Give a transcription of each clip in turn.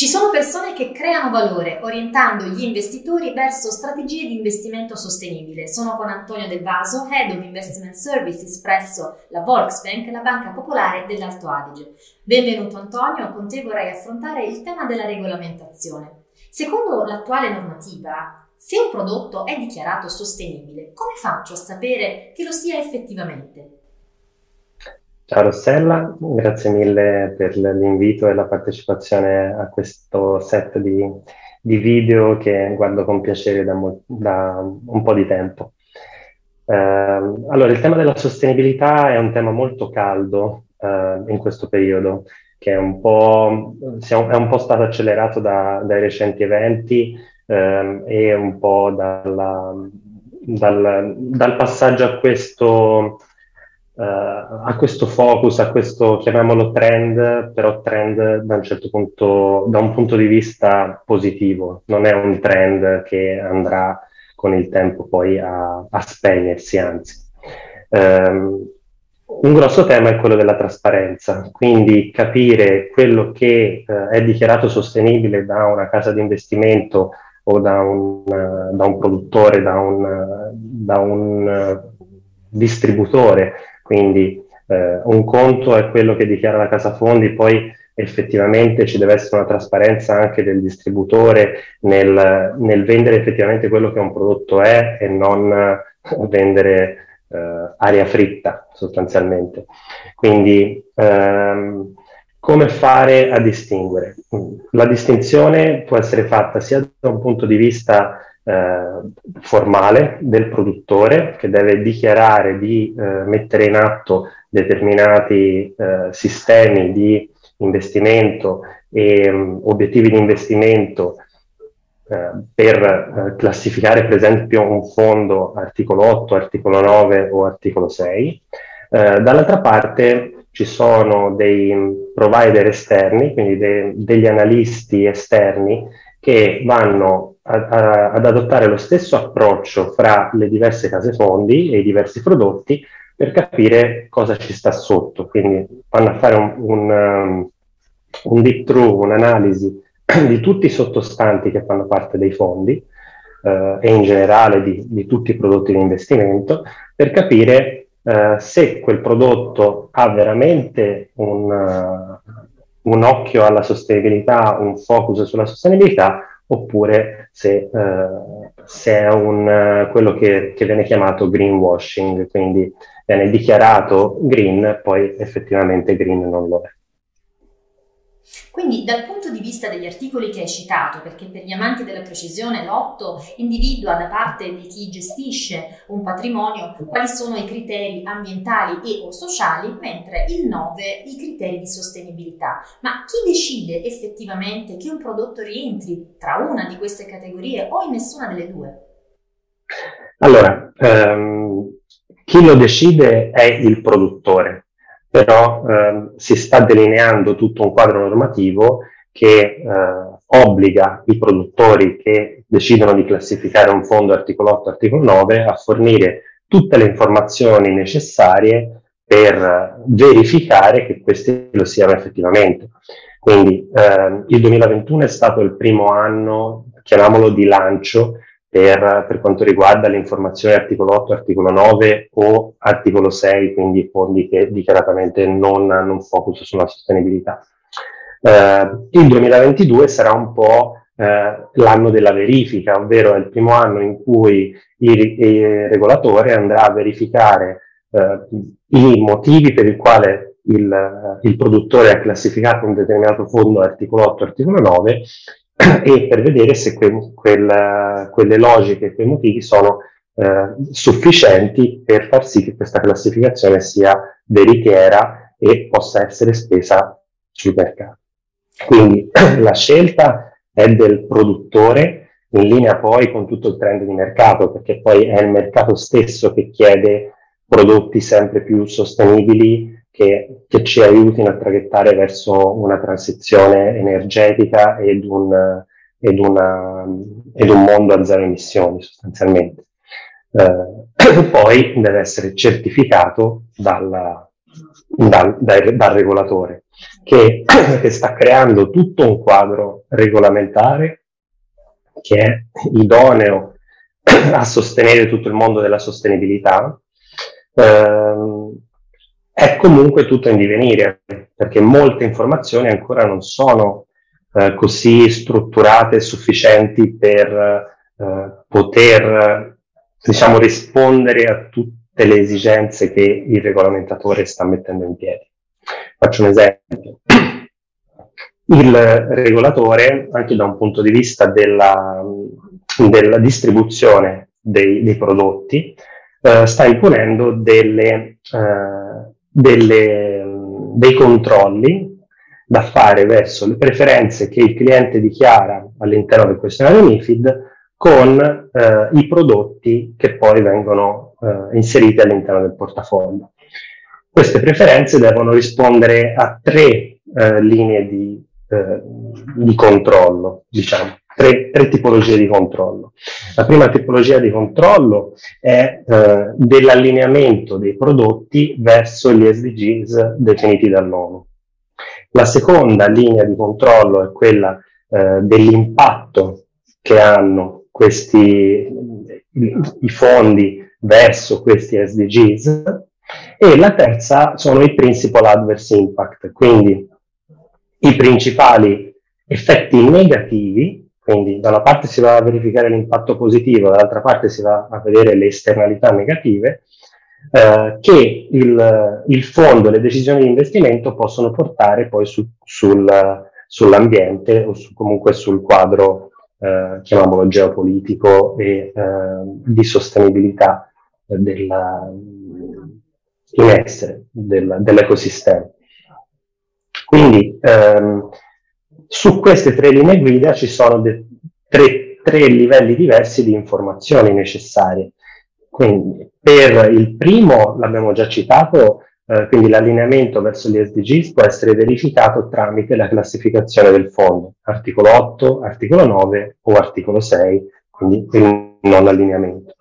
Ci sono persone che creano valore orientando gli investitori verso strategie di investimento sostenibile. Sono con Antonio Del Vaso, Head of Investment Services presso la Volksbank, la banca popolare dell'Alto Adige. Benvenuto Antonio, con te vorrei affrontare il tema della regolamentazione. Secondo l'attuale normativa, se un prodotto è dichiarato sostenibile, come faccio a sapere che lo sia effettivamente? Ciao Rossella, grazie mille per l'invito e la partecipazione a questo set di, di video che guardo con piacere da, da un po' di tempo. Eh, allora, il tema della sostenibilità è un tema molto caldo eh, in questo periodo, che è un po', è un po stato accelerato da, dai recenti eventi eh, e un po' dalla, dal, dal passaggio a questo uh, ha questo focus, ha questo, chiamiamolo trend, però trend da un certo punto, da un punto di vista positivo, non è un trend che andrà con il tempo poi a, a spegnersi, anzi. Um, un grosso tema è quello della trasparenza, quindi capire quello che uh, è dichiarato sostenibile da una casa di investimento o da un, uh, da un produttore, da un, da un distributore quindi eh, un conto è quello che dichiara la casa fondi, poi effettivamente ci deve essere una trasparenza anche del distributore nel, nel vendere effettivamente quello che un prodotto è e non eh, vendere eh, aria fritta sostanzialmente. Quindi ehm, come fare a distinguere? La distinzione può essere fatta sia da un punto di vista eh, formale del produttore che deve dichiarare di eh, mettere in atto determinati eh, sistemi di investimento e um, obiettivi di investimento eh, per eh, classificare per esempio un fondo articolo 8, articolo 9 o articolo 6. Eh, dall'altra parte ci sono dei provider esterni, quindi de- degli analisti esterni che vanno a, a, ad adottare lo stesso approccio fra le diverse case fondi e i diversi prodotti per capire cosa ci sta sotto. Quindi vanno a fare un, un, um, un deep through, un'analisi di tutti i sottostanti che fanno parte dei fondi eh, e in generale di, di, tutti i prodotti di investimento per capire eh, se quel prodotto ha veramente un, uh, un occhio alla sostenibilità, un focus sulla sostenibilità, oppure se, uh, se è un, uh, quello che, che, viene chiamato greenwashing, quindi viene dichiarato green, poi effettivamente green non lo è. Quindi dal punto di vista degli articoli che hai citato, perché per gli amanti della precisione l'otto individua da parte di chi gestisce un patrimonio quali sono i criteri ambientali e o sociali, mentre il 9 i criteri di sostenibilità. Ma chi decide effettivamente che un prodotto rientri tra una di queste categorie o in nessuna delle due? Allora, ehm, chi lo decide è il produttore però eh, si sta delineando tutto un quadro normativo che eh, obbliga i produttori che decidono di classificare un fondo articolo 8, articolo 9 a fornire tutte le informazioni necessarie per verificare che questi lo siano effettivamente. Quindi eh, il 2021 è stato il primo anno, chiamiamolo di lancio, per, per, quanto riguarda le informazioni articolo 8, articolo 9 o articolo 6, quindi fondi che dichiaratamente non hanno un focus sulla sostenibilità. Eh, il 2022 sarà un po' eh, l'anno della verifica, ovvero è il primo anno in cui il, il regolatore andrà a verificare eh, i motivi per il quale il, il, produttore ha classificato un determinato fondo articolo 8, articolo 9 e per vedere se que, quel, quelle logiche quei motivi sono eh, sufficienti per far sì che questa classificazione sia veritiera e possa essere spesa sul mercato. Quindi la scelta è del produttore in linea poi con tutto il trend di mercato, perché poi è il mercato stesso che chiede prodotti sempre più sostenibili che, che, ci aiutino a traghettare verso una transizione energetica ed un, ed una, ed un mondo a zero emissioni sostanzialmente. Eh, poi deve essere certificato dal, dal, dal, dal regolatore. che, che sta creando tutto un quadro regolamentare che è idoneo a sostenere tutto il mondo della sostenibilità, ehm, è comunque tutto in divenire, perché molte informazioni ancora non sono eh, così strutturate e sufficienti per eh, poter, diciamo, rispondere a tutte le esigenze che il regolamentatore sta mettendo in piedi. Faccio un esempio. Il regolatore, anche da un punto di vista della, della distribuzione dei, dei prodotti, eh, sta imponendo delle, eh, delle, dei controlli da fare verso le preferenze che il cliente dichiara all'interno del questionario MIFID con eh, i prodotti che poi vengono eh, inseriti all'interno del portafoglio. Queste preferenze devono rispondere a tre eh, linee di, eh, di, controllo, diciamo, tre, tre, tipologie di controllo. La prima tipologia di controllo è eh, dell'allineamento dei prodotti verso gli SDGs definiti dall'ONU. La seconda linea di controllo è quella eh, dell'impatto che hanno questi i fondi verso questi SDGs e la terza sono i principal adverse impact, quindi i principali effetti negativi, quindi da una parte si va a verificare l'impatto positivo, dall'altra parte si va a vedere le esternalità negative, eh, che il, il, fondo le decisioni di investimento possono portare poi su, sul, sull'ambiente o su, comunque sul quadro, eh, chiamiamolo geopolitico e eh, di sostenibilità della, in essere del, dell'ecosistema. Quindi ehm, su queste tre linee guida ci sono de- tre, tre livelli diversi di informazioni necessarie. Quindi per il primo, l'abbiamo già citato, eh, quindi l'allineamento verso gli SDGs può essere verificato tramite la classificazione del fondo, articolo 8, articolo 9 o articolo 6, quindi il non allineamento.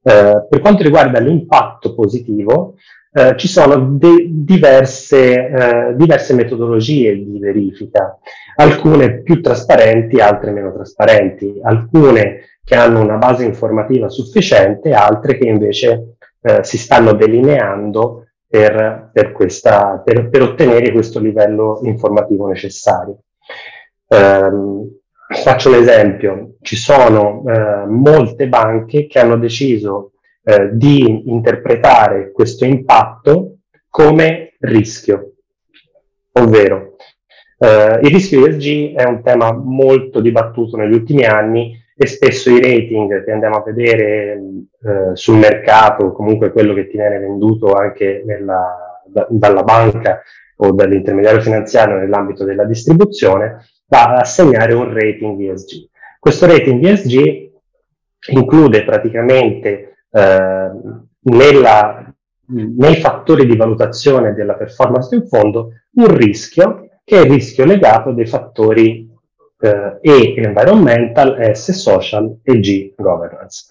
Eh, per quanto riguarda l'impatto positivo, eh, ci sono de- diverse, eh, diverse, metodologie di verifica, alcune più trasparenti, altre meno trasparenti, alcune che hanno una base informativa sufficiente, altre che invece eh, si stanno delineando per, per, questa, per, per, ottenere questo livello informativo necessario. Um, faccio un esempio, ci sono uh, molte banche che hanno deciso eh, di interpretare questo impatto come rischio, ovvero eh, il rischio ESG è un tema molto dibattuto negli ultimi anni e spesso i rating che andiamo a vedere eh, sul mercato, comunque quello che ti viene venduto anche nella, da, dalla banca o dall'intermediario finanziario nell'ambito della distribuzione, va a assegnare un rating ESG. Questo rating ESG include praticamente eh, nella, nei fattori di valutazione della performance di un fondo un rischio che è il rischio legato dei fattori eh, E environmental, S social e G governance.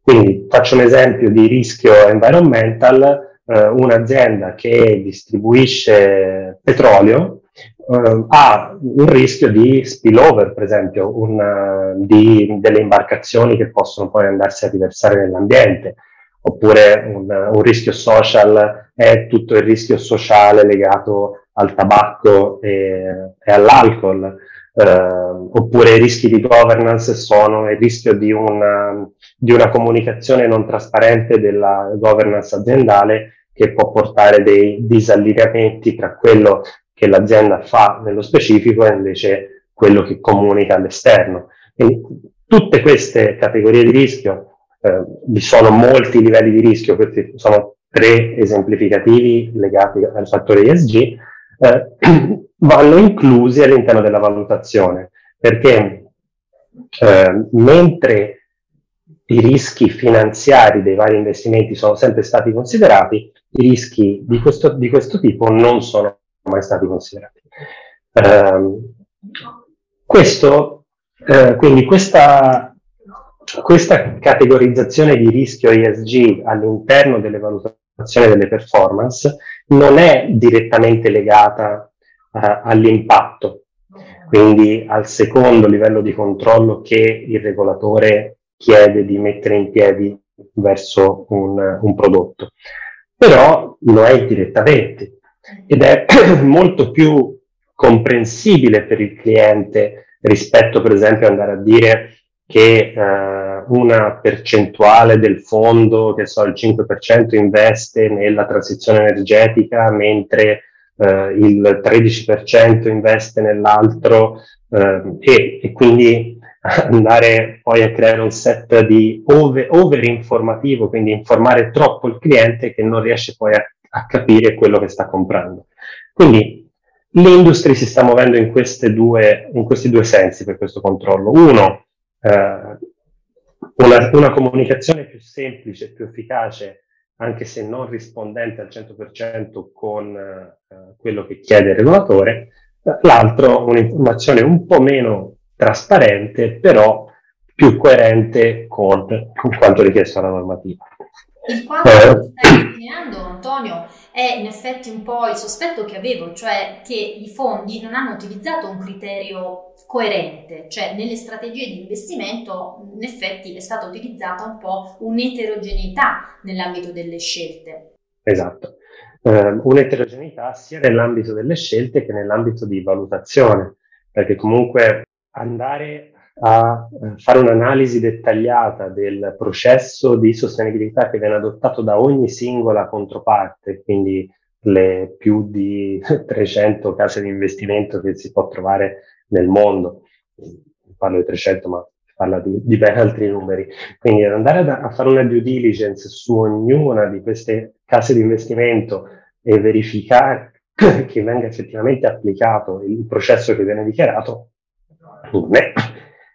Quindi faccio un esempio di rischio environmental, eh, un'azienda che distribuisce petrolio eh, ha un rischio di spillover, per esempio, un, uh, di, delle imbarcazioni che possono poi andarsi a riversare nell'ambiente, oppure un, un, rischio social è tutto il rischio sociale legato al tabacco e, e all'alcol, uh, oppure i rischi di governance sono il rischio di una, di una comunicazione non trasparente della governance aziendale che può portare dei disallineamenti tra quello che l'azienda fa nello specifico è invece quello che comunica all'esterno. Quindi tutte queste categorie di rischio, eh, vi sono molti livelli di rischio, questi sono tre esemplificativi legati al fattore ESG, eh, vanno inclusi all'interno della valutazione, perché eh, mentre i rischi finanziari dei vari investimenti sono sempre stati considerati, i rischi di questo, di questo tipo non sono mai stati considerati. Eh, questo, eh, quindi questa, questa categorizzazione di rischio ESG all'interno delle valutazioni delle performance non è direttamente legata uh, all'impatto, quindi al secondo livello di controllo che il regolatore chiede di mettere in piedi verso un, un prodotto. Però lo è direttamente ed è molto più comprensibile per il cliente rispetto per esempio andare a dire che eh, una percentuale del fondo, che so, il 5% investe nella transizione energetica, mentre eh, il 13% investe nell'altro eh, e, e, quindi andare poi a creare un set di over, over, informativo, quindi informare troppo il cliente che non riesce poi a, a capire quello che sta comprando. Quindi l'industria si sta muovendo in, due, in questi due sensi per questo controllo. Uno, eh, una, una, comunicazione più semplice, più efficace, anche se non rispondente al 100% con eh, quello che chiede il regolatore, l'altro un'informazione un po' meno trasparente, però più coerente con, con quanto richiesto dalla normativa. Il quadro che eh. stai delineando, Antonio, è in effetti un po' il sospetto che avevo, cioè che i fondi non hanno utilizzato un criterio coerente, cioè nelle strategie di investimento in effetti è stata utilizzata un po' un'eterogeneità nell'ambito delle scelte. Esatto, uh, un'eterogeneità sia nell'ambito delle scelte che nell'ambito di valutazione, perché comunque andare a eh, fare un'analisi dettagliata del processo di sostenibilità che viene adottato da ogni singola controparte, quindi le più di 300 case di investimento che si può trovare nel mondo. Parlo di 300, ma parla di, di ben altri numeri. Quindi andare a, a fare una due diligence su ognuna di queste case di investimento e verificare che venga effettivamente applicato il processo che viene dichiarato non è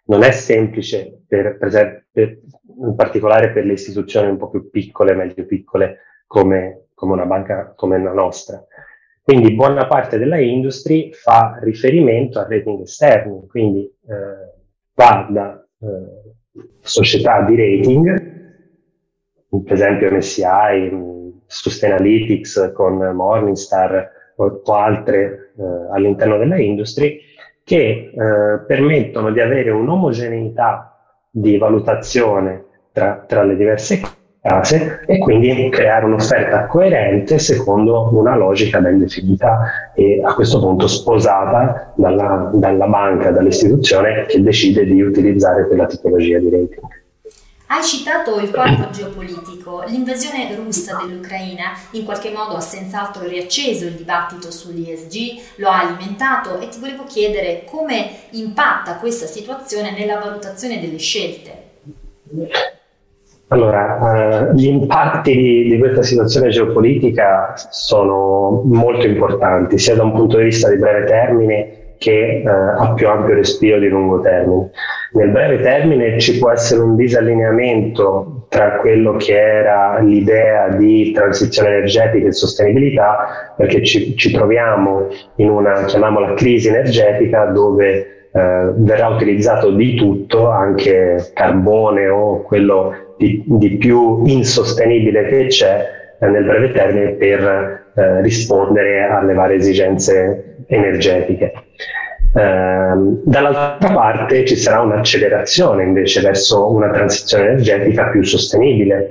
non è semplice, per, per esempio, in particolare per le istituzioni un po' più piccole, meglio piccole, come, come una banca come la nostra. Quindi buona parte della industry fa riferimento a rating esterni, quindi eh, va da eh, società di rating, per esempio MSCI, Sustainalytics con Morningstar o, o altre eh, all'interno della industry, che eh, permettono di avere un'omogeneità di valutazione tra, tra le diverse case e quindi creare un'offerta coerente secondo una logica ben definita e a questo punto sposata dalla, dalla banca, dall'istituzione che decide di utilizzare quella tipologia di rating. Hai citato il quadro geopolitico. L'invasione russa dell'Ucraina in qualche modo ha senz'altro riacceso il dibattito sull'ISG, lo ha alimentato e ti volevo chiedere come impatta questa situazione nella valutazione delle scelte. Allora, eh, gli impatti di, di, questa situazione geopolitica sono molto importanti, sia da un punto di vista di breve termine che eh, ha più ampio respiro di lungo termine. Nel breve termine ci può essere un disallineamento tra quello che era l'idea di transizione energetica e sostenibilità, perché ci, ci troviamo in una, chiamiamola, crisi energetica dove eh, verrà utilizzato di tutto, anche carbone o quello di, di più insostenibile che c'è eh, nel breve termine per eh, rispondere alle varie esigenze energetiche. Ehm, dall'altra parte ci sarà un'accelerazione invece verso una transizione energetica più sostenibile,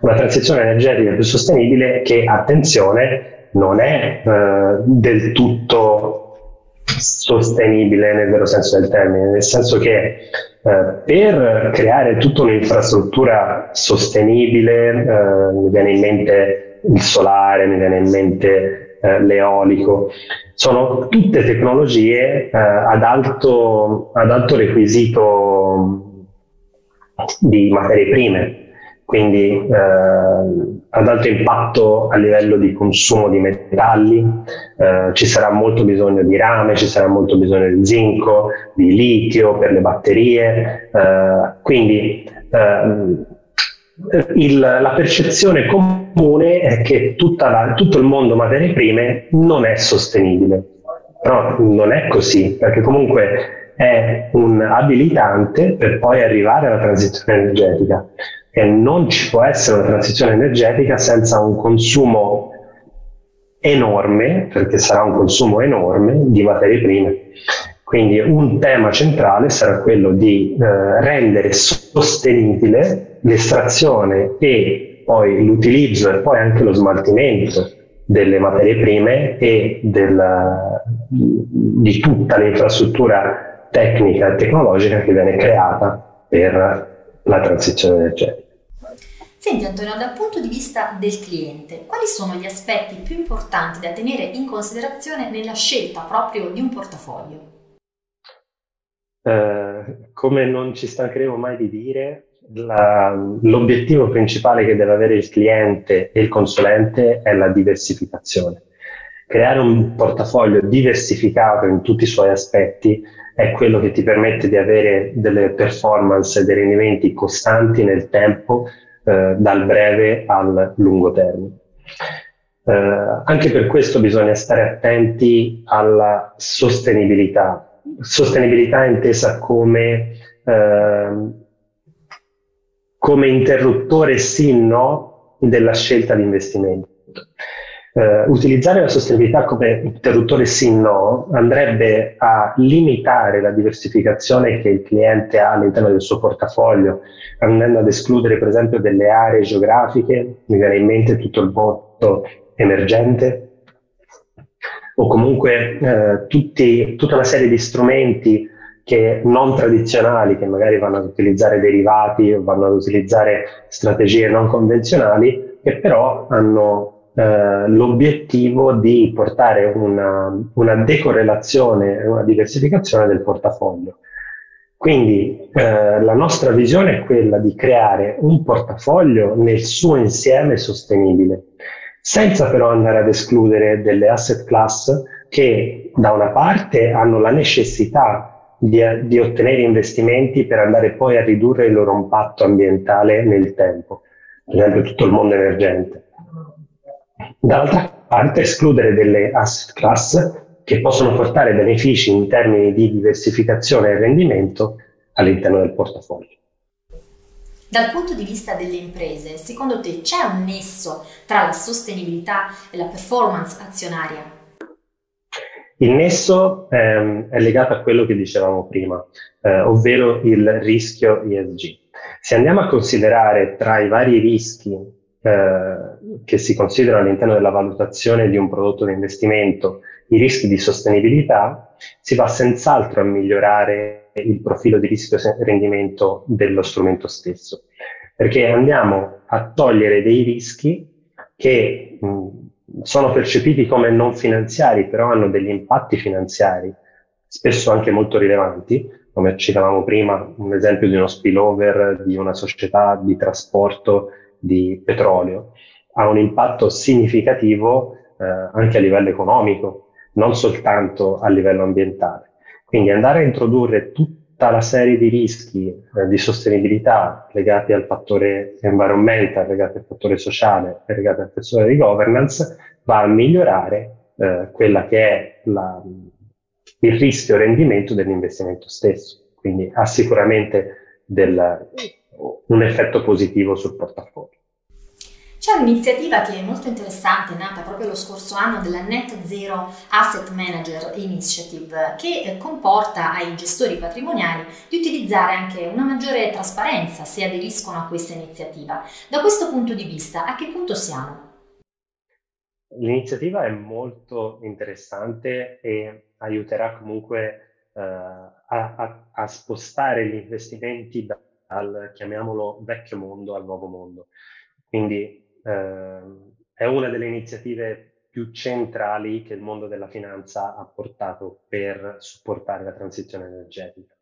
una transizione energetica più sostenibile che, attenzione, non è eh, del tutto sostenibile nel vero senso del termine, nel senso che eh, per creare tutta un'infrastruttura sostenibile, eh, mi viene in mente il solare, mi viene in mente eh, l'eolico, sono tutte tecnologie eh, ad, alto, ad alto requisito di materie prime, quindi eh, ad alto impatto a livello di consumo di metalli, eh, ci sarà molto bisogno di rame, ci sarà molto bisogno di zinco, di litio per le batterie, eh, quindi ehm, il, la percezione comune è che la, tutto il mondo materie prime non è sostenibile, però non è così, perché comunque è un abilitante per poi arrivare alla transizione energetica e non ci può essere una transizione energetica senza un consumo enorme, perché sarà un consumo enorme di materie prime. Quindi un tema centrale sarà quello di eh, rendere sostenibile l'estrazione e poi l'utilizzo e poi anche lo smaltimento delle materie prime e del, di tutta l'infrastruttura tecnica e tecnologica che viene creata per la transizione energetica. Senti Antonio, dal punto di vista del cliente, quali sono gli aspetti più importanti da tenere in considerazione nella scelta proprio di un portafoglio? Eh, come non ci stancheremo mai di dire, la, l'obiettivo principale che deve avere il cliente e il consulente è la diversificazione. Creare un portafoglio diversificato in tutti i suoi aspetti è quello che ti permette di avere delle performance e dei rendimenti costanti nel tempo, eh, dal breve al lungo termine. Eh, anche per questo bisogna stare attenti alla sostenibilità sostenibilità intesa come, eh, come interruttore sì-no della scelta di investimento. Uh, utilizzare la sostenibilità come interruttore sì-no andrebbe a limitare la diversificazione che il cliente ha all'interno del suo portafoglio, andando ad escludere per esempio delle aree geografiche, mi viene in mente tutto il voto emergente, o comunque eh, tutti, tutta una serie di strumenti che non tradizionali, che magari vanno ad utilizzare derivati o vanno ad utilizzare strategie non convenzionali, che però hanno eh, l'obiettivo di portare una, una decorrelazione e una diversificazione del portafoglio. Quindi eh, la nostra visione è quella di creare un portafoglio nel suo insieme sostenibile senza però andare ad escludere delle asset class che da una parte hanno la necessità di, di ottenere investimenti per andare poi a ridurre il loro impatto ambientale nel tempo, per esempio tutto il mondo emergente. Dall'altra parte escludere delle asset class che possono portare benefici in termini di diversificazione e rendimento all'interno del portafoglio. Dal punto di vista delle imprese, secondo te c'è un nesso tra la sostenibilità e la performance azionaria? Il nesso ehm, è legato a quello che dicevamo prima, eh, ovvero il rischio ESG. Se andiamo a considerare tra i vari rischi eh, che si considerano all'interno della valutazione di un prodotto di investimento, i rischi di sostenibilità, si va senz'altro a migliorare il profilo di rischio rendimento dello strumento stesso, perché andiamo a togliere dei rischi che mh, sono percepiti come non finanziari, però hanno degli impatti finanziari, spesso anche molto rilevanti, come citavamo prima, un esempio di uno spillover di una società di trasporto di petrolio, ha un impatto significativo eh, anche a livello economico, non soltanto a livello ambientale. Quindi andare a introdurre tutta la serie di rischi eh, di sostenibilità legati al fattore environmental, legati al fattore sociale legati al fattore di governance va a migliorare eh, quella che è la, il rischio rendimento dell'investimento stesso. Quindi ha sicuramente del, un effetto positivo sul portafoglio. C'è un'iniziativa che è molto interessante, nata proprio lo scorso anno della Net Zero Asset Manager Initiative, che eh, comporta ai gestori patrimoniali di utilizzare anche una maggiore trasparenza se aderiscono a questa iniziativa. Da questo punto di vista, a che punto siamo? L'iniziativa è molto interessante e aiuterà comunque uh, a, a, a, spostare gli investimenti dal, chiamiamolo, vecchio mondo al nuovo mondo. Quindi eh, è una delle iniziative più centrali che il mondo della finanza ha portato per supportare la transizione energetica.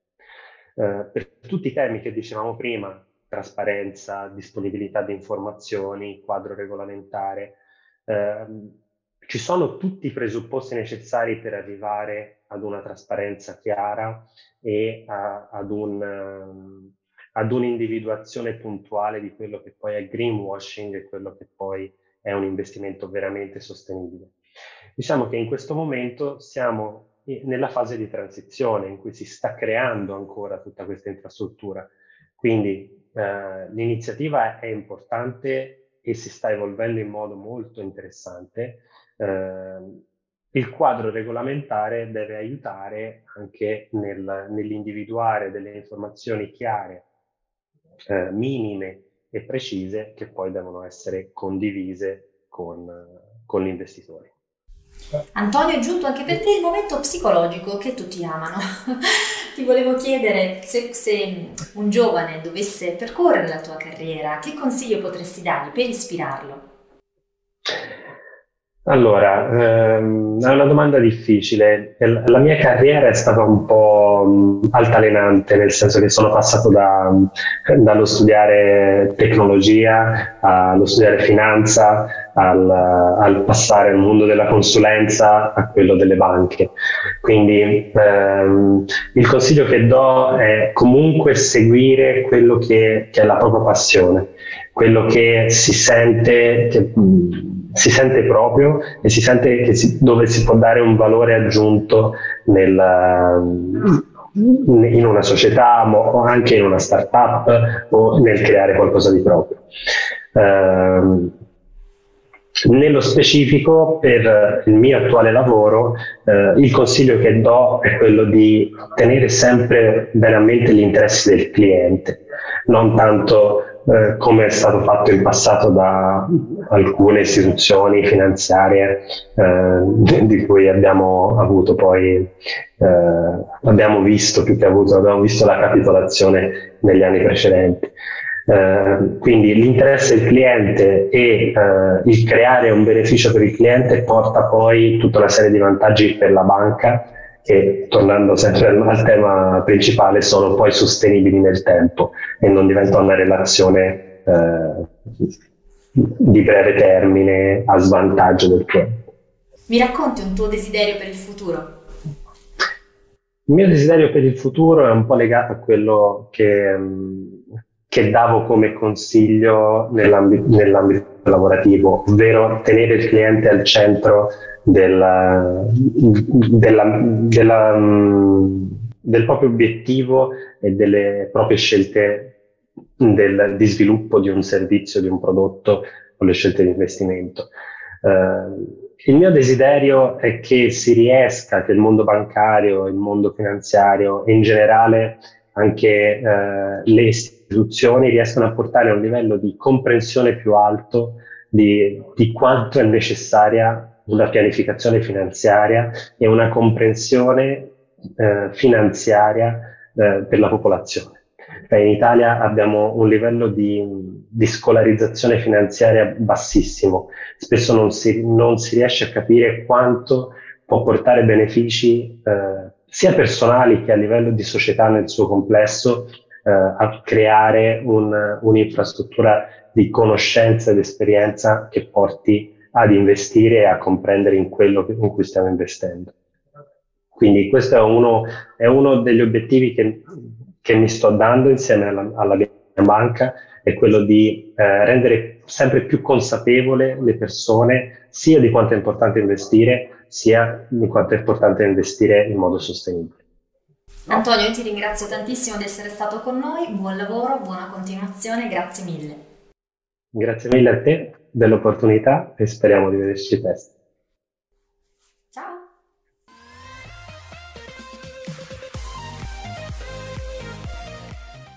Eh, per tutti i temi che dicevamo prima, trasparenza, disponibilità di informazioni, quadro regolamentare, eh, ci sono tutti i presupposti necessari per arrivare ad una trasparenza chiara e a, ad un ad un'individuazione puntuale di quello che poi è greenwashing e quello che poi è un investimento veramente sostenibile. Diciamo che in questo momento siamo nella fase di transizione in cui si sta creando ancora tutta questa infrastruttura. Quindi eh, l'iniziativa è importante e si sta evolvendo in modo molto interessante, eh, il quadro regolamentare deve aiutare anche nel, nell'individuare delle informazioni chiare, eh, minime e precise che poi devono essere condivise con, con gli investitori. Antonio, è giunto anche per te il momento psicologico che tutti amano. Ti volevo chiedere se, se, un giovane dovesse percorrere la tua carriera, che consiglio potresti dargli per ispirarlo? Allora, ehm, è una domanda difficile. La mia carriera è stata un po' altalenante, nel senso che sono passato da, dallo studiare tecnologia allo studiare finanza, al, al, passare al mondo della consulenza a quello delle banche. Quindi ehm, il consiglio che do è comunque seguire quello che, che è la propria passione, quello che si sente. Che, si sente proprio e si sente si, dove si può dare un valore aggiunto nel, in una società o anche in una startup o nel creare qualcosa di proprio. Uh, nello specifico, per il mio attuale lavoro, eh, il consiglio che do è quello di tenere sempre bene a mente gli interessi del cliente, non tanto eh, come è stato fatto in passato da alcune istituzioni finanziarie eh, di cui abbiamo avuto poi, eh, abbiamo visto più che avuto, abbiamo visto la capitolazione negli anni precedenti. Uh, quindi l'interesse del cliente e uh, il creare un beneficio per il cliente porta poi tutta una serie di vantaggi per la banca che, tornando sempre al tema principale, sono poi sostenibili nel tempo e non diventano una relazione uh, di breve termine a svantaggio del cliente. Mi racconti un tuo desiderio per il futuro? Il mio desiderio per il futuro è un po' legato a quello che, che davo come consiglio nell'ambito, nell'ambito, lavorativo, ovvero tenere il cliente al centro della, della, della, del proprio obiettivo e delle proprie scelte del, di sviluppo di un servizio, di un prodotto o le scelte di investimento. Uh, il mio desiderio è che si riesca, che il mondo bancario, il mondo finanziario e in generale anche uh, le istituzioni riescono a portare a un livello di comprensione più alto di, di quanto è necessaria una pianificazione finanziaria e una comprensione eh, finanziaria eh, per la popolazione. in Italia abbiamo un livello di, di, scolarizzazione finanziaria bassissimo, spesso non si, non si, riesce a capire quanto può portare benefici eh, sia personali che a livello di società nel suo complesso eh, a creare un, un'infrastruttura di conoscenza ed esperienza che porti ad investire e a comprendere in quello in cui stiamo investendo. Quindi questo è uno, è uno degli obiettivi che, che, mi sto dando insieme alla, alla mia banca, è quello di eh, rendere sempre più consapevole le persone sia di quanto è importante investire, sia di quanto è importante investire in modo sostenibile. Antonio, io ti ringrazio tantissimo di essere stato con noi, buon lavoro, buona continuazione, grazie mille. Grazie mille a te dell'opportunità e speriamo di vederci presto.